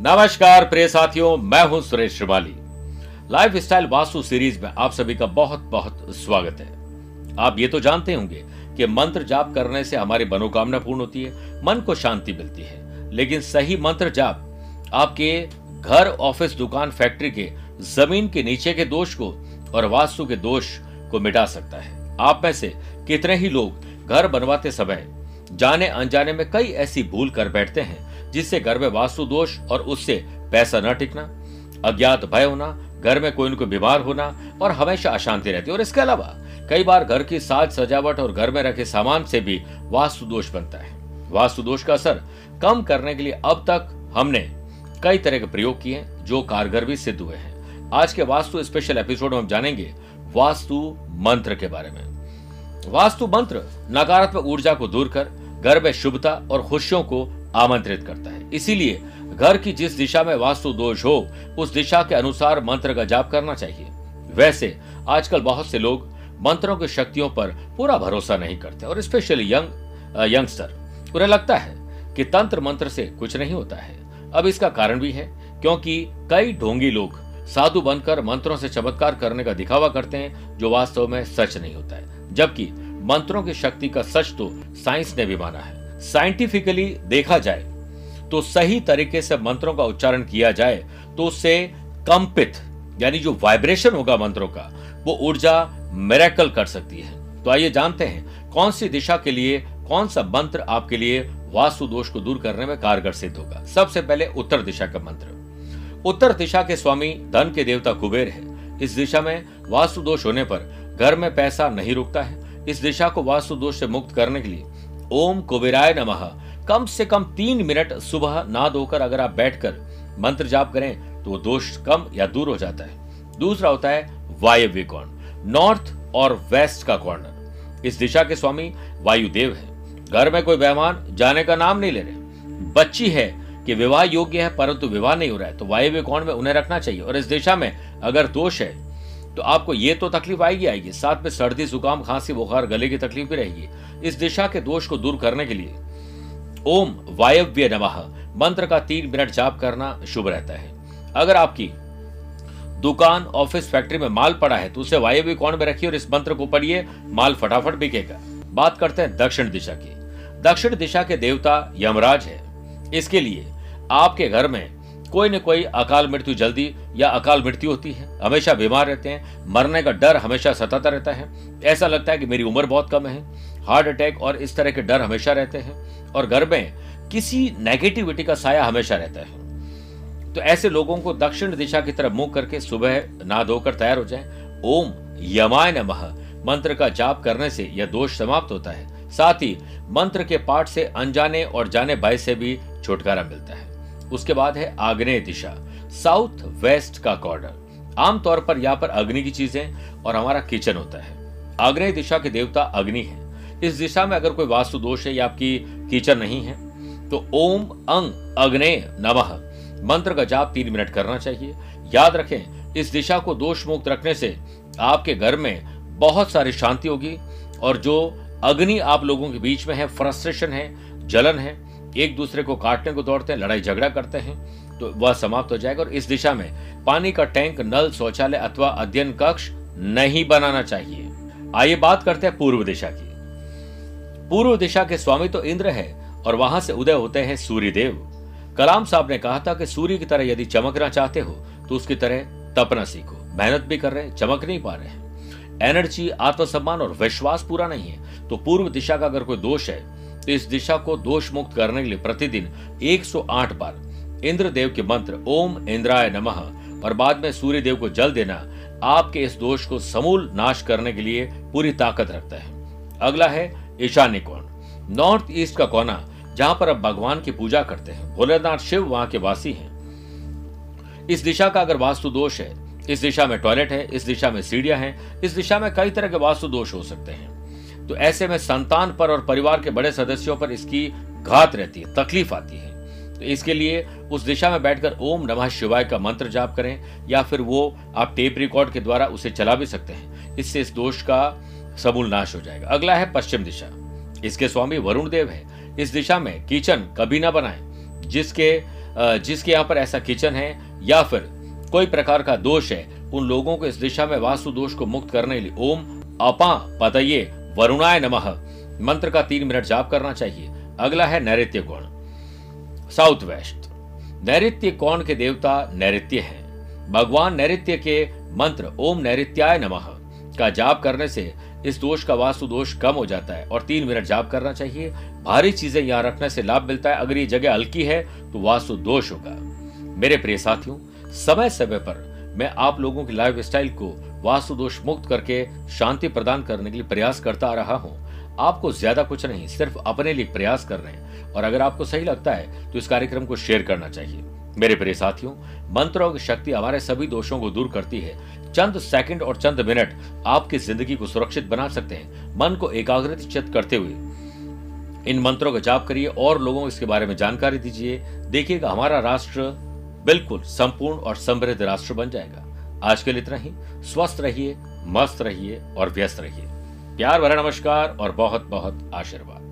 नमस्कार, प्रिय साथियों, मैं हूँ Suresh Shrivali. Lifestyle vastu series में आप सभी का बहुत बहुत स्वागत है। आप ये तो जानते होंगे कि मंत्र जाप करने से हमारी मनोकामना पूर्ण होती है, मन को शांति मिलती है। लेकिन सही मंत्र जाप आपके घर, ऑफ़िस, दुकान, फैक्ट्री के ज़मीन के नीचे के दोष को और वास्तु के दोष को मिटा सकता है। आप में से कितने ही लोग घर बनवाते समय जाने अनजाने में कई ऐसी भूल कर बैठते हैं जिससे घर में वास्तु दोष और उससे पैसा न टिकना, अज्ञात भय होना, घर में कोई न कोई बीमार होना और हमेशा अशांति रहती है। और इसके अलावा, कई बार घर की साज सजावट और घर में रखे सामान से भी वास्तु दोष बनता है। वास्तु दोष का असर कम करने के लिए अब तक हमने कई तरह के प्रयोग किए जो कारगर भी सिद्ध हुए हैं। आज के वास्तु स्पेशल एपिसोड में हम जानेंगे वास्तु मंत्र के बारे में। वास्तु मंत्र नकारात्मक ऊर्जा को दूर कर, घर में शुभता और खुशियों को आमंत्रित करता है। इसीलिए घर की जिस दिशा में वास्तु दोष हो, उस दिशा के अनुसार मंत्र का जाप करना चाहिए। वैसे, आजकल बहुत से लोग मंत्रों की शक्तियों पर पूरा भरोसा नहीं करते और स्पेशली यंग यंगस्टर उन्हें लगता है कि तंत्र मंत्र से कुछ नहीं होता है। अब इसका कारण भी है, क्योंकि कई ढोंगी लोग साधु बनकर मंत्रों से चमत्कार करने का दिखावा करते हैं, जो वास्तव में सच नहीं होता है। जबकि मंत्रों की शक्ति का सच तो साइंस ने भी माना है। साइंटिफिकली देखा जाए तो सही तरीके से मंत्रों का उच्चारण किया जाए तो उससे कंपित, यानी जो वाइब्रेशन होगा मंत्रों का, वो ऊर्जा मेरेकल कर सकती है। तो आइए जानते हैं, कौन सी दिशा के लिए, कौन सा मंत्र आपके लिए वास्तु दोष को दूर करने में कारगर सिद्ध होगा? सबसे पहले उत्तर दिशा का मंत्र। उत्तर दिशा के स्वामी धन के देवता कुबेर है। इस दिशा में वास्तु दोष होने पर घर में पैसा नहीं रुकता है। इस दिशा को वास्तु दोष से मुक्त करने के लिए ओम कुबेराय नमः। कम से कम तीन मिनट सुबह ना धोकर अगर आप बैठकर मंत्र जाप करें तो वो दोष कम या दूर हो जाता है। दूसरा होता है वायव्य कोण, नॉर्थ और वेस्ट का कॉर्नर इस दिशा के स्वामी वायुदेव है। घर में कोई मेहमान जाने का नाम नहीं ले रहे। बच्ची है कि विवाह योग्य है, परंतु विवाह नहीं हो रहा है तो वायव्य कोण में उन्हें रखना चाहिए। और इस दिशा में अगर दोष है तो आपको ये तो तकलीफ़ आएगी आएगी। साथ में सर्दी, जुकाम, खांसी, बुखार, गले की तकलीफ़ भी रहेगी। इस दिशा के दोष को दूर करने के लिए ओम वायव्य नमः। मंत्र का तीन मिनट जाप करना शुभ रहता है। अगर आपकी दुकान, ऑफ़िस, फैक्ट्री में माल पड़ा है तो उसे वायव्य कोण में रखिए और इस मंत्र को पढ़िए माल फटाफट बिकेगा। बात करते हैं दक्षिण दिशा की। दक्षिण दिशा के देवता यमराज है। इसके लिए आपके घर में कोई न कोई अकाल मृत्यु जल्दी या अकाल मृत्यु होती है। हमेशा बीमार रहते हैं। मरने का डर हमेशा सताता रहता है। ऐसा लगता है कि मेरी उम्र बहुत कम है। हार्ट अटैक और इस तरह के डर हमेशा रहते हैं और घर में किसी नेगेटिविटी का साया हमेशा रहता है। तो ऐसे लोगों को दक्षिण दिशा की तरफ़ मुँह करके सुबह ना धोकर तैयार हो जाए। ओम यमाय नमः। मंत्र का जाप करने से यह दोष समाप्त होता है। साथ ही मंत्र के पाठ से अनजाने और जाने भय से भी छुटकारा मिलता है। उसके बाद है आग्नेय दिशा साउथ वेस्ट का कॉर्नर आमतौर पर यहाँ पर अग्नि की चीज़ें और हमारा किचन होता है। आग्नेय दिशा के देवता अग्नि है। इस दिशा में अगर कोई वास्तु दोष है या आपकी किचन नहीं है तो ओम अंग अग्नेय नमः। मंत्र का जाप तीन मिनट करना चाहिए। याद रखें, इस दिशा को दोष मुक्त रखने से आपके घर में बहुत सारी शांति होगी और जो अग्नि आप लोगों के बीच में है फ्रस्ट्रेशन है, जलन है एक दूसरे को काटने को दौड़ते हैं, लड़ाई झगड़ा करते हैं तो वह समाप्त हो जाएगा। और इस दिशा में पानी का टैंक, नल शौचालय अथवा अध्ययन कक्ष नहीं बनाना चाहिए। आइए बात करते हैं पूर्व दिशा की। पूर्व दिशा के स्वामी तो इंद्र है और वहाँ से उदय होते हैं सूर्यदेव। कलाम साहब ने कहा था कि सूर्य की तरह यदि चमकना चाहते हो तो उसकी तरह तपना सीखो। मेहनत भी कर रहे हैं, चमक नहीं पा रहे हैं। एनर्जी, आत्मसम्मान और विश्वास पूरा नहीं है। तो पूर्व दिशा का अगर कोई दोष है तो इस दिशा को दोष मुक्त करने के लिए प्रतिदिन 108 बार इंद्रदेव के मंत्र, ओम इंद्राय नमः, और बाद में सूर्य देव को जल देना, आपके इस दोष को समूल नाश करने के लिए पूरी ताकत रखता है। अगला है ईशान्य कोण नॉर्थ ईस्ट का कोना, जहाँ पर अब भगवान की पूजा करते हैं। भोलेनाथ शिव वहाँ के वासी हैं। इस दिशा का अगर वास्तु दोष है, इस दिशा में टॉयलेट है, इस दिशा में सीढ़ियाँ हैं, इस दिशा में कई तरह के वास्तु दोष हो सकते हैं। तो ऐसे में संतान पर और परिवार के बड़े सदस्यों पर इसकी घात रहती है, तकलीफ़ आती है। तो इसके लिए उस दिशा में बैठकर ओम नमः शिवाय का मंत्र जाप करें, या फिर वो आप टेप रिकॉर्ड के द्वारा उसे चला भी सकते हैं। इससे इस दोष का समूल नाश हो जाएगा। अगला है पश्चिम दिशा। इसके स्वामी वरुण देव है। इस दिशा में किचन कभी ना बनाए। जिसके जिसके यहाँ पर ऐसा किचन है, या फिर कोई प्रकार का दोष है, उन लोगों को इस दिशा में वास्तु दोष को मुक्त करने के लिए ओम अपा पतये वरुणाय नमः। मंत्र का तीन मिनट जाप करना चाहिए। अगला है नैत्य कोण। साउथ वेस्ट नैत्य कोण के देवता नैत्य हैं। भगवान नैत्य के मंत्र ओम नैत्याय नमः का जाप करने से इस दोष का वास्तु दोष कम हो जाता है और तीन मिनट जाप करना चाहिए। भारी चीज़ें यहाँ रखने से लाभ मिलता है। अगर ये जगह हल्की है तो वास्तु दोष होगा। मेरे प्रिय साथियों समय समय पर मैं आप लोगों की लाइफ स्टाइल को वास्तु दोष मुक्त करके शांति प्रदान करने के लिए प्रयास करता आ रहा हूँ। आपको ज़्यादा कुछ नहीं, सिर्फ़ अपने लिए प्रयास कर रहे हैं। और अगर आपको सही लगता है तो इस कार्यक्रम को शेयर करना चाहिए। मेरे प्रिय साथियों, मंत्रों की शक्ति हमारे सभी दोषों को दूर करती है। चंद सेकंड और चंद मिनट आपकी ज़िंदगी को सुरक्षित बना सकते हैं, मन को एकाग्रित चित करते हुए। इन मंत्रों का जाप करिए और लोगों को इसके बारे में जानकारी दीजिए। देखिएगा, हमारा राष्ट्र बिल्कुल संपूर्ण और समृद्ध राष्ट्र बन जाएगा। आज के लिए इतना ही। स्वस्थ रहिए, मस्त रहिए और व्यस्त रहिए। प्यार भरा नमस्कार और बहुत बहुत आशीर्वाद।